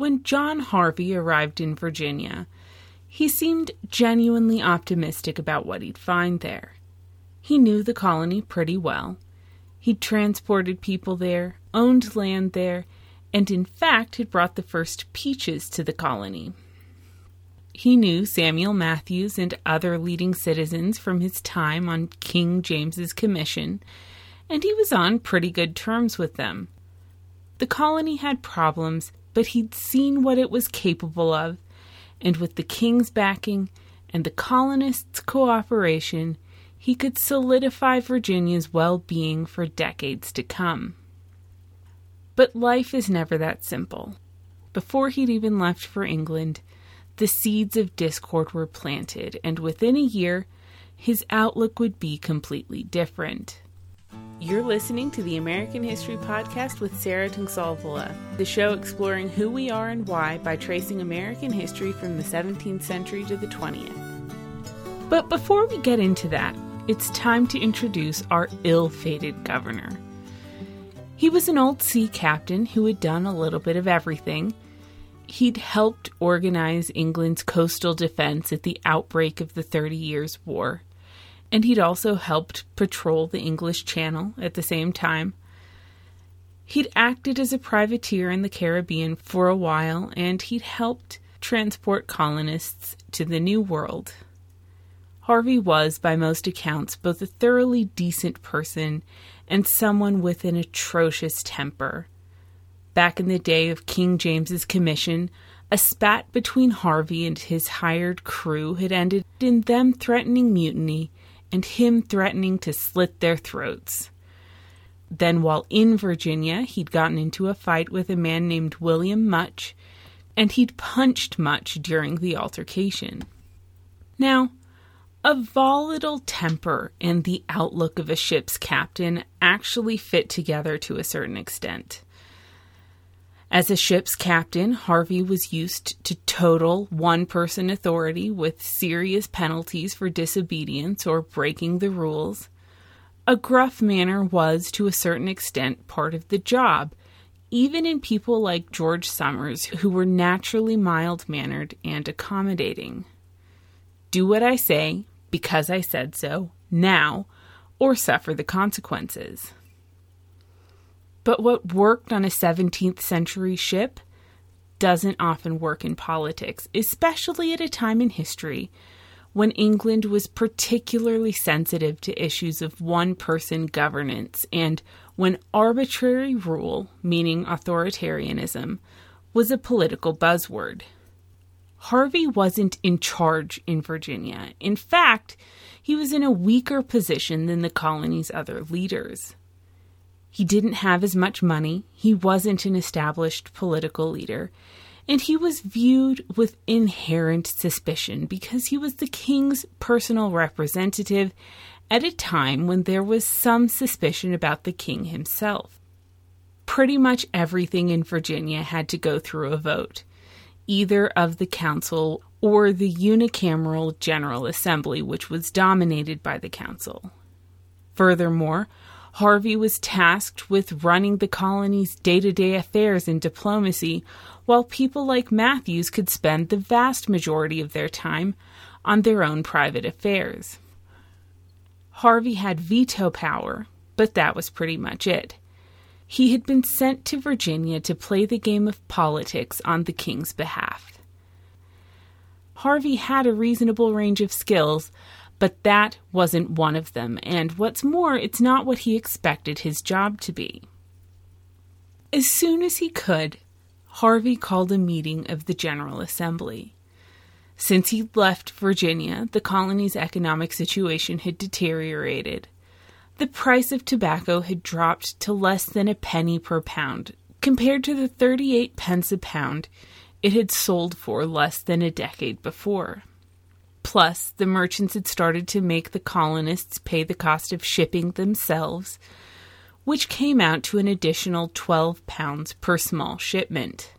when John Harvey arrived in Virginia, he seemed genuinely optimistic about what he'd find there. He knew the colony pretty well. He'd transported people there, owned land there, and in fact had brought the first peaches to the colony. He knew Samuel Matthews and other leading citizens from his time on King James's commission, and he was on pretty good terms with them. The colony had problems, but he'd seen what it was capable of, and with the king's backing and the colonists' cooperation, he could solidify Virginia's well being for decades to come. But life is never that simple. Before he'd even left for England, the seeds of discord were planted, and within a year, his outlook would be completely different. You're listening to the American History Podcast with Sarah Tungsalvola, the show exploring who we are and why by tracing American history from the 17th century to the 20th. But before we get into that, it's time to introduce our ill fated governor. He was an old sea captain who had done a little bit of everything. He'd helped organize England's coastal defense at the outbreak of the Thirty Years' War, and he'd also helped patrol the English Channel at the same time. He'd acted as a privateer in the Caribbean for a while, and he'd helped transport colonists to the New World. Harvey was, by most accounts, both a thoroughly decent person and someone with an atrocious temper. Back in the day of King James's commission, a spat between Harvey and his hired crew had ended in them threatening mutiny and him threatening to slit their throats. Then, while in Virginia, he'd gotten into a fight with a man named William Much, and he'd punched Much during the altercation. Now, a volatile temper and the outlook of a ship's captain actually fit together to a certain extent. As a ship's captain, Harvey was used to total one person authority with serious penalties for disobedience or breaking the rules. A gruff manner was, to a certain extent, part of the job, even in people like George Somers, who were naturally mild mannered and accommodating. Do what I say, because I said so, now, or suffer the consequences. But what worked on a 17th century ship doesn't often work in politics, especially at a time in history when England was particularly sensitive to issues of one person governance and when arbitrary rule, meaning authoritarianism, was a political buzzword. Harvey wasn't in charge in Virginia. In fact, he was in a weaker position than the colony's other leaders. He didn't have as much money, he wasn't an established political leader, and he was viewed with inherent suspicion because he was the king's personal representative at a time when there was some suspicion about the king himself. Pretty much everything in Virginia had to go through a vote either of the council or the unicameral General Assembly, which was dominated by the council. Furthermore, Harvey was tasked with running the colony's day to day affairs and diplomacy, while people like Matthews could spend the vast majority of their time on their own private affairs. Harvey had veto power, but that was pretty much it. He had been sent to Virginia to play the game of politics on the king's behalf. Harvey had a reasonable range of skills, but that wasn't one of them, and what's more, it's not what he expected his job to be. As soon as he could, Harvey called a meeting of the General Assembly. Since he left Virginia, the colony's economic situation had deteriorated. The price of tobacco had dropped to less than a penny per pound, compared to the 38 pence a pound it had sold for less than a decade before. Plus, the merchants had started to make the colonists pay the cost of shipping themselves, which came out to an additional 12 pounds per small shipment.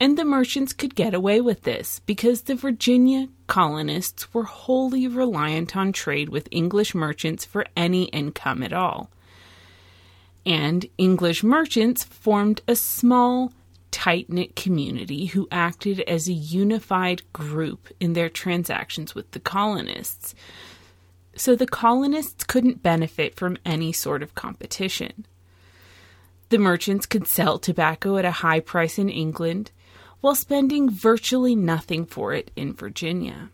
And the merchants could get away with this because the Virginia colonists were wholly reliant on trade with English merchants for any income at all. And English merchants formed a small, tight knit community who acted as a unified group in their transactions with the colonists. So the colonists couldn't benefit from any sort of competition. The merchants could sell tobacco at a high price in England while spending virtually nothing for it in Virginia.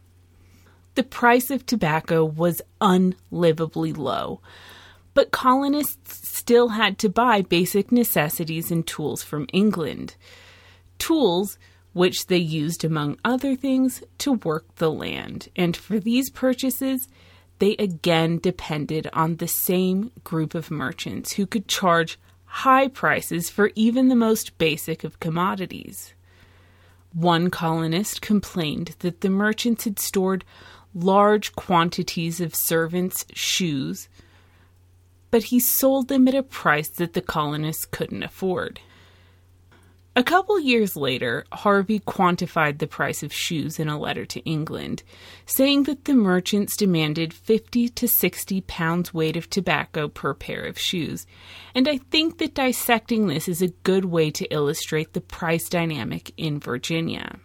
The price of tobacco was unlivably low, but colonists still had to buy basic necessities and tools from England. Tools which they used, among other things, to work the land. And for these purchases, they again depended on the same group of merchants who could charge high prices for even the most basic of commodities. One colonist complained that the merchants had stored large quantities of servants' shoes but he sold them at a price that the colonists couldn't afford. A couple years later, Harvey quantified the price of shoes in a letter to England, saying that the merchants demanded 50 to 60 pounds weight of tobacco per pair of shoes. And I think that dissecting this is a good way to illustrate the price dynamic in Virginia.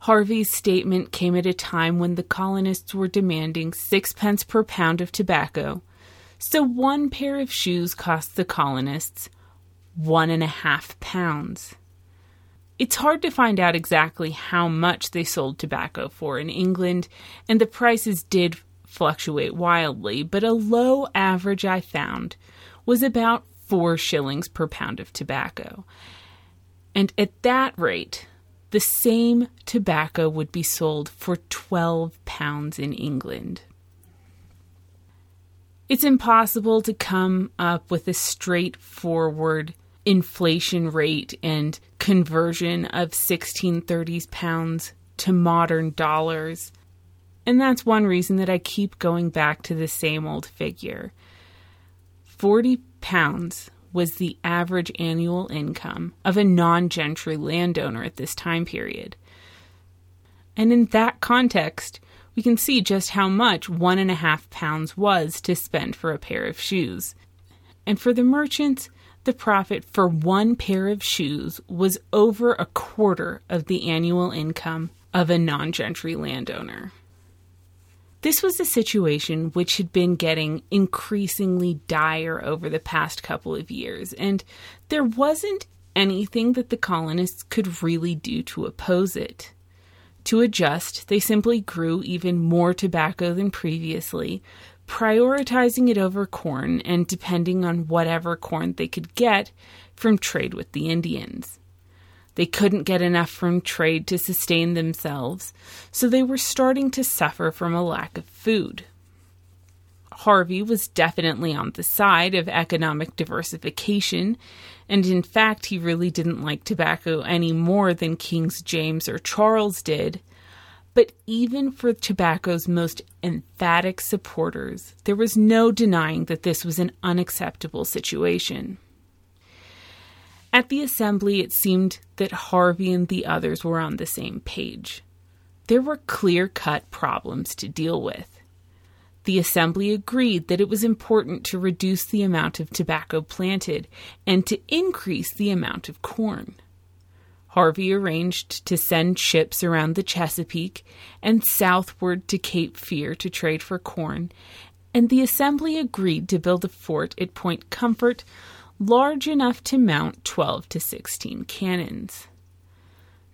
Harvey's statement came at a time when the colonists were demanding sixpence per pound of tobacco, so one pair of shoes cost the colonists one and a half pounds. It's hard to find out exactly how much they sold tobacco for in England, and the prices did fluctuate wildly, but a low average I found was about four shillings per pound of tobacco. And at that rate, the same tobacco would be sold for 12 pounds in England. It's impossible to come up with a straightforward inflation rate and conversion of 1630s pounds to modern dollars. And that's one reason that I keep going back to the same old figure. 40 pounds was the average annual income of a non gentry landowner at this time period. And in that context, we can see just how much one and a half pounds was to spend for a pair of shoes. And for the merchants, the profit for one pair of shoes was over a quarter of the annual income of a non gentry landowner. This was a situation which had been getting increasingly dire over the past couple of years, and there wasn't anything that the colonists could really do to oppose it. To adjust, they simply grew even more tobacco than previously, prioritizing it over corn and depending on whatever corn they could get from trade with the Indians. They couldn't get enough from trade to sustain themselves, so they were starting to suffer from a lack of food. Harvey was definitely on the side of economic diversification, and in fact, he really didn't like tobacco any more than Kings James or Charles did. But even for tobacco's most emphatic supporters, there was no denying that this was an unacceptable situation. At the assembly, it seemed that Harvey and the others were on the same page. There were clear cut problems to deal with. The Assembly agreed that it was important to reduce the amount of tobacco planted and to increase the amount of corn. Harvey arranged to send ships around the Chesapeake and southward to Cape Fear to trade for corn, and the Assembly agreed to build a fort at Point Comfort large enough to mount 12 to 16 cannons.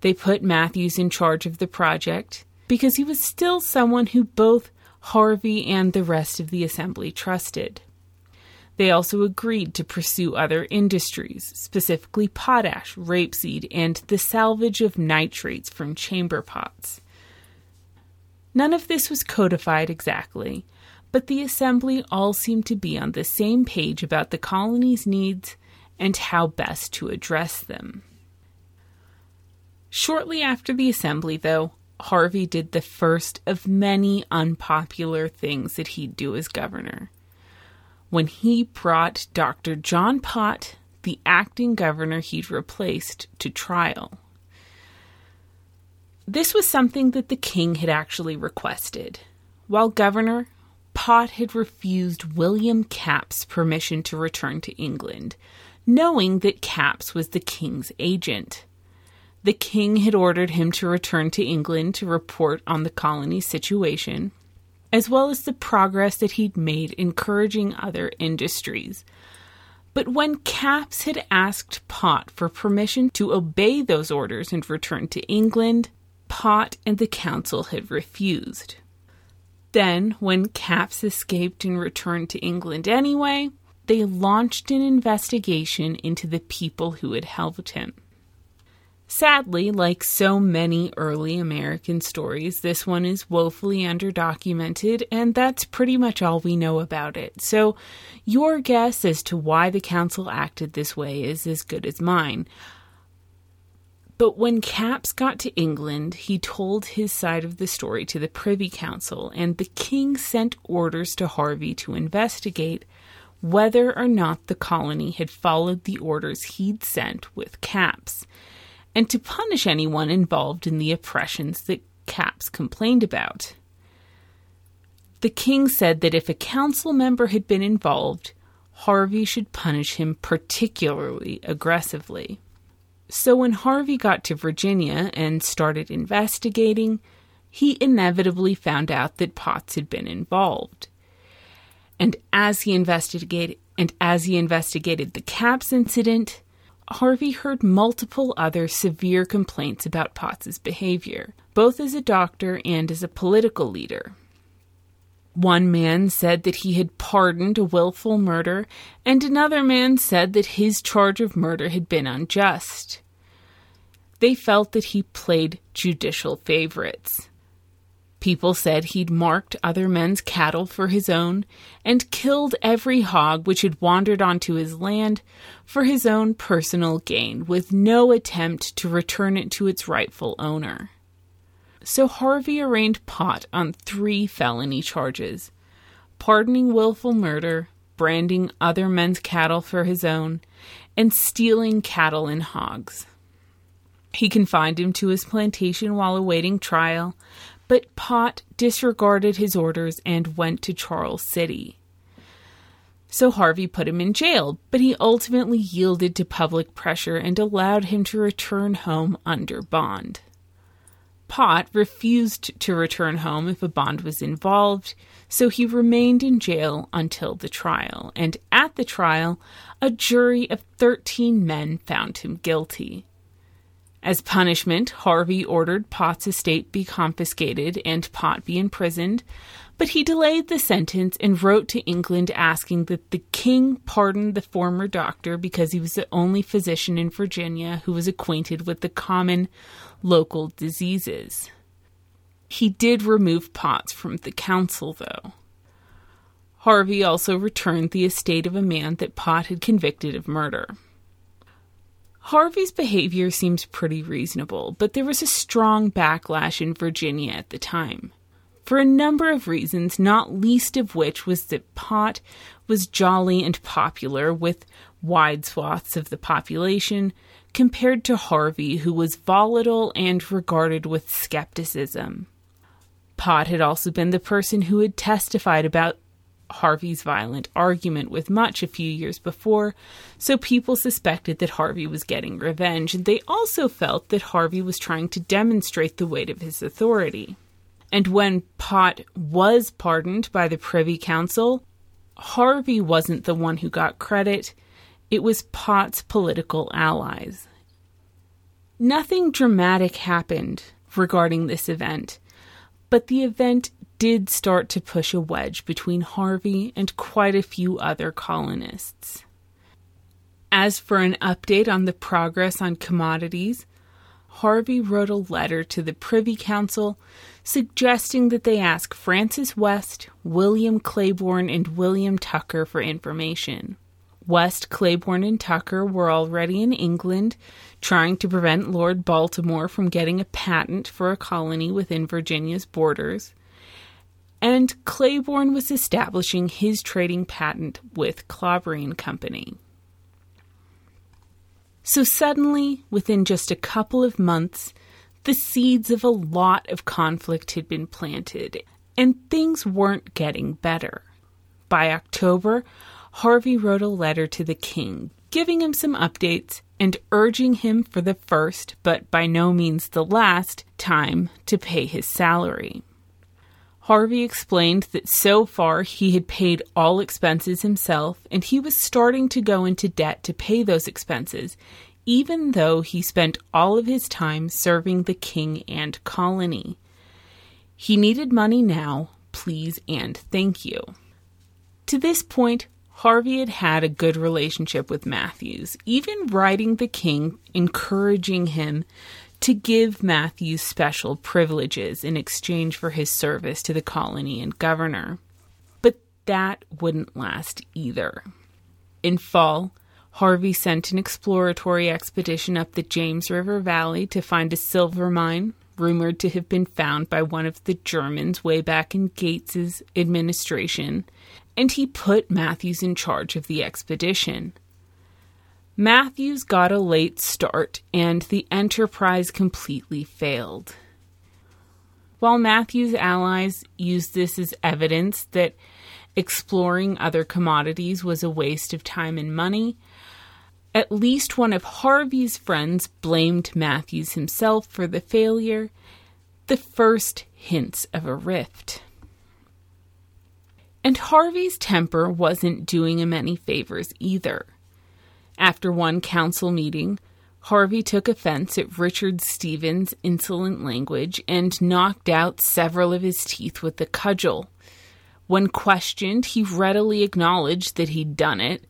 They put Matthews in charge of the project because he was still someone who both Harvey and the rest of the assembly trusted. They also agreed to pursue other industries, specifically potash, rapeseed, and the salvage of nitrates from chamber pots. None of this was codified exactly, but the assembly all seemed to be on the same page about the colony's needs and how best to address them. Shortly after the assembly, though, Harvey did the first of many unpopular things that he'd do as governor. When he brought Dr. John Pott, the acting governor he'd replaced, to trial. This was something that the king had actually requested. While governor, Pott had refused William Capps permission to return to England, knowing that Capps was the king's agent. The king had ordered him to return to England to report on the colony's situation, as well as the progress that he'd made encouraging other industries. But when Capps had asked Pott for permission to obey those orders and return to England, Pott and the council had refused. Then, when Capps escaped and returned to England anyway, they launched an investigation into the people who had helped him. Sadly, like so many early American stories, this one is woefully underdocumented, and that's pretty much all we know about it. So, your guess as to why the council acted this way is as good as mine. But when Capps got to England, he told his side of the story to the Privy Council, and the king sent orders to Harvey to investigate whether or not the colony had followed the orders he'd sent with Capps and to punish anyone involved in the oppressions that Capps complained about. The king said that if a council member had been involved, Harvey should punish him particularly aggressively. So when Harvey got to Virginia and started investigating, he inevitably found out that Potts had been involved. And as he investigated and as he investigated the Capps incident, Harvey heard multiple other severe complaints about Potts's behavior, both as a doctor and as a political leader. One man said that he had pardoned a willful murder, and another man said that his charge of murder had been unjust. They felt that he played judicial favorites. People said he'd marked other men's cattle for his own and killed every hog which had wandered onto his land for his own personal gain, with no attempt to return it to its rightful owner. So Harvey arraigned Pott on three felony charges pardoning willful murder, branding other men's cattle for his own, and stealing cattle and hogs. He confined him to his plantation while awaiting trial, but Pott disregarded his orders and went to Charles City. So Harvey put him in jail, but he ultimately yielded to public pressure and allowed him to return home under bond. Pott refused to return home if a bond was involved, so he remained in jail until the trial. And at the trial, a jury of 13 men found him guilty. As punishment, Harvey ordered Pott's estate be confiscated and Pott be imprisoned, but he delayed the sentence and wrote to England asking that the king pardon the former doctor because he was the only physician in Virginia who was acquainted with the common local diseases. He did remove Potts from the council, though. Harvey also returned the estate of a man that Pott had convicted of murder. Harvey's behavior seems pretty reasonable, but there was a strong backlash in Virginia at the time. For a number of reasons, not least of which was that Pott was jolly and popular with wide swaths of the population, compared to Harvey, who was volatile and regarded with skepticism. Pott had also been the person who had testified about Harvey's violent argument with Much a few years before, so people suspected that Harvey was getting revenge, and they also felt that Harvey was trying to demonstrate the weight of his authority. And when Pott was pardoned by the Privy Council, Harvey wasn't the one who got credit, it was Pott's political allies. Nothing dramatic happened regarding this event, but the event did start to push a wedge between Harvey and quite a few other colonists. As for an update on the progress on commodities, Harvey wrote a letter to the Privy Council suggesting that they ask Francis West, William Claiborne, and William Tucker for information. West, Claiborne, and Tucker were already in England trying to prevent Lord Baltimore from getting a patent for a colony within Virginia's borders, and Claiborne was establishing his trading patent with Clobbery and Company. So suddenly, within just a couple of months, the seeds of a lot of conflict had been planted, and things weren't getting better. By October, Harvey wrote a letter to the king giving him some updates and urging him for the first, but by no means the last, time to pay his salary. Harvey explained that so far he had paid all expenses himself and he was starting to go into debt to pay those expenses, even though he spent all of his time serving the king and colony. He needed money now, please and thank you. To this point, Harvey had had a good relationship with Matthews, even writing the king encouraging him to give Matthews special privileges in exchange for his service to the colony and governor. But that wouldn't last either. In fall, Harvey sent an exploratory expedition up the James River Valley to find a silver mine rumored to have been found by one of the Germans way back in Gates's administration, and he put Matthews in charge of the expedition. Matthews got a late start, and the enterprise completely failed. While Matthews' allies used this as evidence that exploring other commodities was a waste of time and money, at least one of Harvey's friends blamed Matthews himself for the failure, the first hints of a rift. And Harvey's temper wasn't doing him any favors either. After one council meeting, Harvey took offense at Richard Stevens' insolent language and knocked out several of his teeth with the cudgel. When questioned, he readily acknowledged that he'd done it,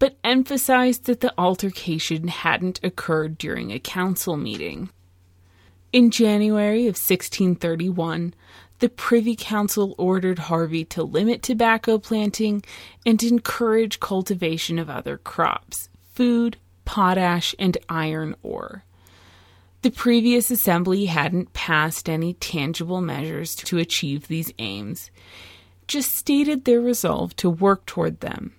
but emphasized that the altercation hadn't occurred during a council meeting. In January of 1631, the Privy Council ordered Harvey to limit tobacco planting and encourage cultivation of other crops food, potash, and iron ore. The previous assembly hadn't passed any tangible measures to achieve these aims, just stated their resolve to work toward them.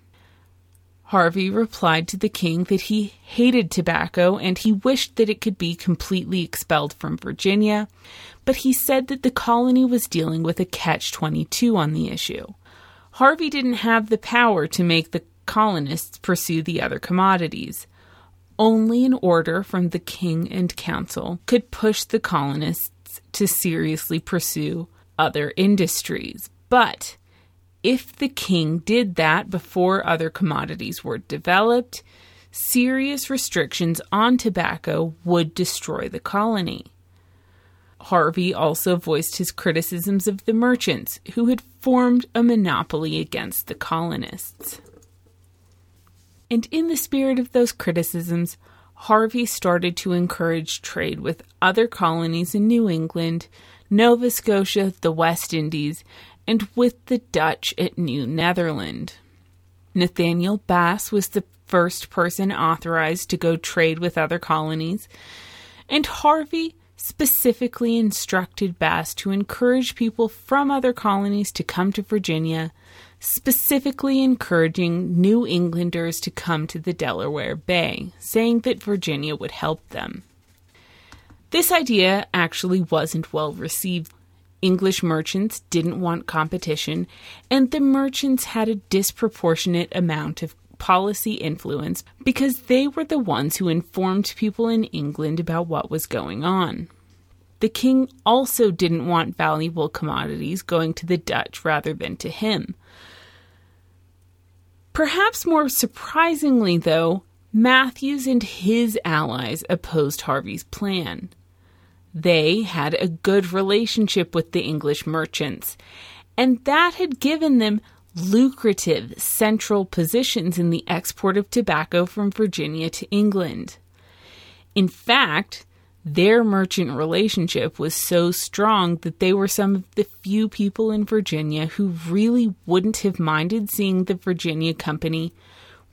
Harvey replied to the king that he hated tobacco and he wished that it could be completely expelled from Virginia, but he said that the colony was dealing with a catch 22 on the issue. Harvey didn't have the power to make the colonists pursue the other commodities. Only an order from the king and council could push the colonists to seriously pursue other industries. But if the king did that before other commodities were developed, serious restrictions on tobacco would destroy the colony. Harvey also voiced his criticisms of the merchants, who had formed a monopoly against the colonists. And in the spirit of those criticisms, Harvey started to encourage trade with other colonies in New England, Nova Scotia, the West Indies, and with the Dutch at New Netherland. Nathaniel Bass was the first person authorized to go trade with other colonies, and Harvey specifically instructed Bass to encourage people from other colonies to come to Virginia specifically encouraging New Englanders to come to the Delaware Bay, saying that Virginia would help them. This idea actually wasn't well received. English merchants didn't want competition, and the merchants had a disproportionate amount of policy influence because they were the ones who informed people in England about what was going on. The king also didn't want valuable commodities going to the Dutch rather than to him. Perhaps more surprisingly, though, Matthews and his allies opposed Harvey's plan. They had a good relationship with the English merchants, and that had given them lucrative central positions in the export of tobacco from Virginia to England. In fact, their merchant relationship was so strong that they were some of the few people in Virginia who really wouldn't have minded seeing the Virginia Company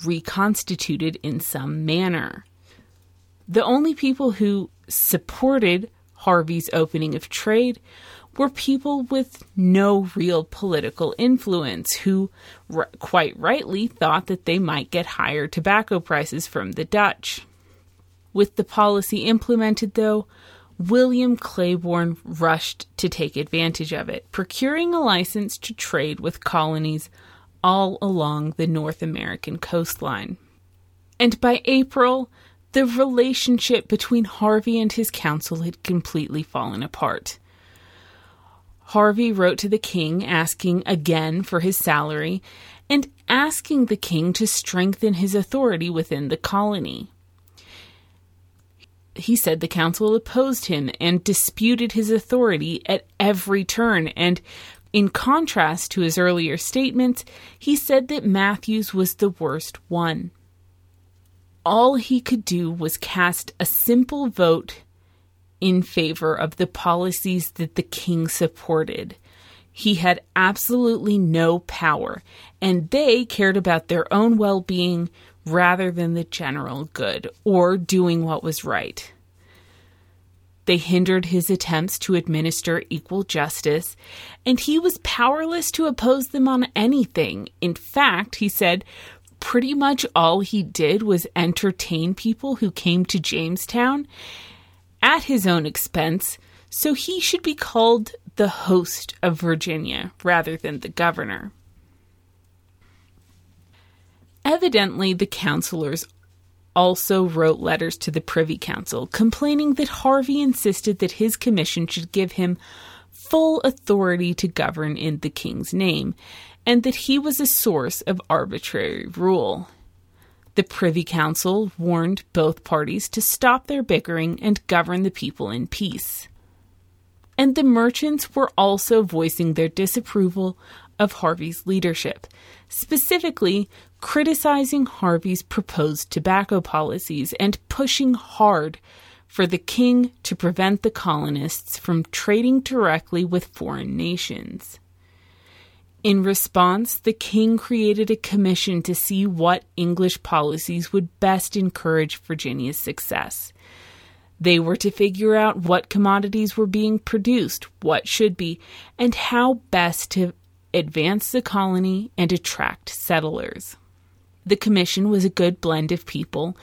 reconstituted in some manner. The only people who supported Harvey's opening of trade were people with no real political influence who, r- quite rightly, thought that they might get higher tobacco prices from the Dutch. With the policy implemented, though, William Claiborne rushed to take advantage of it, procuring a license to trade with colonies all along the North American coastline. And by April, the relationship between Harvey and his council had completely fallen apart. Harvey wrote to the king asking again for his salary and asking the king to strengthen his authority within the colony. He said the council opposed him and disputed his authority at every turn, and in contrast to his earlier statements, he said that Matthews was the worst one. All he could do was cast a simple vote in favor of the policies that the king supported. He had absolutely no power, and they cared about their own well being rather than the general good or doing what was right. They hindered his attempts to administer equal justice, and he was powerless to oppose them on anything. In fact, he said, pretty much all he did was entertain people who came to Jamestown at his own expense, so he should be called the host of Virginia rather than the governor. Evidently, the counselors also wrote letters to the Privy Council complaining that Harvey insisted that his commission should give him full authority to govern in the king's name, and that he was a source of arbitrary rule. The Privy Council warned both parties to stop their bickering and govern the people in peace. And the merchants were also voicing their disapproval of Harvey's leadership, specifically criticizing Harvey's proposed tobacco policies and pushing hard for the king to prevent the colonists from trading directly with foreign nations. In response, the king created a commission to see what English policies would best encourage Virginia's success. They were to figure out what commodities were being produced, what should be, and how best to advance the colony and attract settlers. The commission was a good blend of people,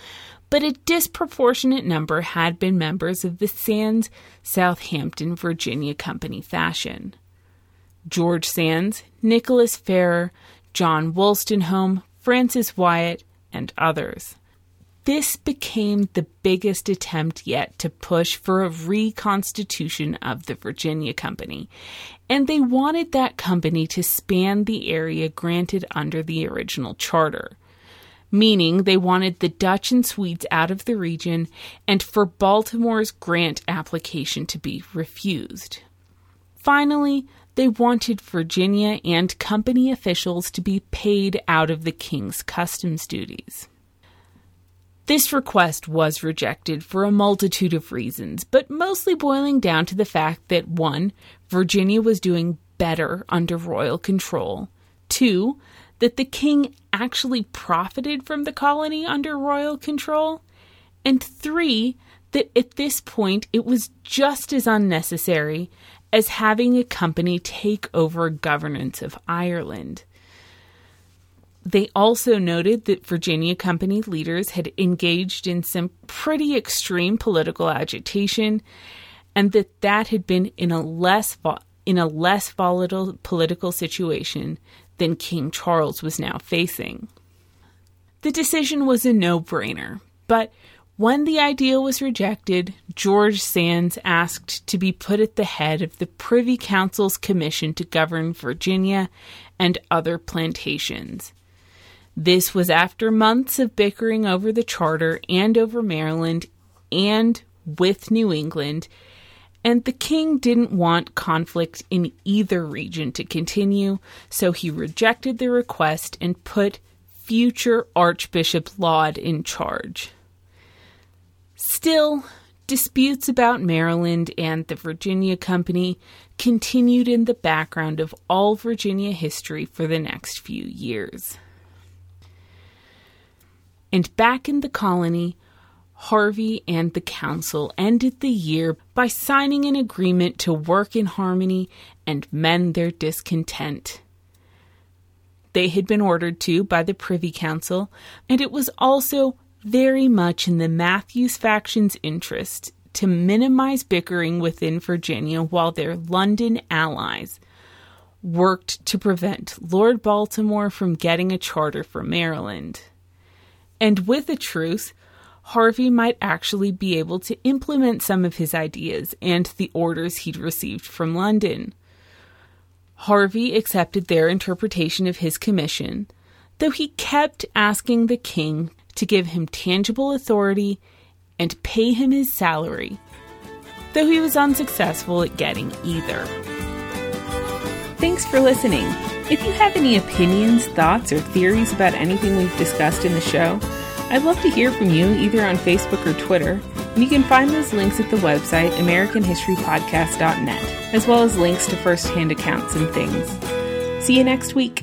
but a disproportionate number had been members of the Sandys Southampton Virginia Company fashion. George Sandys, Nicholas Ferrar, John Wolstenholme, Francis Wyatt, and others. This became the biggest attempt yet to push for a reconstitution of the Virginia Company, and they wanted that company to span the area granted under the original charter. Meaning they wanted the Dutch and Swedes out of the region and for Baltimore's grant application to be refused. Finally, they wanted Virginia and company officials to be paid out of the king's customs duties. This request was rejected for a multitude of reasons, but mostly boiling down to the fact that 1. Virginia was doing better under royal control, 2. that the king actually profited from the colony under royal control, and 3. that at this point it was just as unnecessary as having a company take over governance of Ireland. They also noted that Virginia Company leaders had engaged in some pretty extreme political agitation and that that had been in a less vo- in a less volatile political situation than King Charles was now facing. The decision was a no-brainer, but when the idea was rejected, George Sandys asked to be put at the head of the Privy Council's commission to govern Virginia and other plantations. This was after months of bickering over the charter and over Maryland and with New England, and the king didn't want conflict in either region to continue, so he rejected the request and put future Archbishop Laud in charge. Still, disputes about Maryland and the Virginia Company continued in the background of all Virginia history for the next few years. And back in the colony, Harvey and the council ended the year by signing an agreement to work in harmony and mend their discontent. They had been ordered to by the Privy Council, and it was also very much in the Matthews faction's interest to minimize bickering within Virginia while their London allies worked to prevent Lord Baltimore from getting a charter for Maryland. And with a truce, Harvey might actually be able to implement some of his ideas and the orders he'd received from London. Harvey accepted their interpretation of his commission, though he kept asking the king to give him tangible authority and pay him his salary, though he was unsuccessful at getting either. Thanks for listening. If you have any opinions, thoughts, or theories about anything we've discussed in the show, I'd love to hear from you either on Facebook or Twitter, and you can find those links at the website AmericanHistoryPodcast.net, as well as links to first-hand accounts and things. See you next week.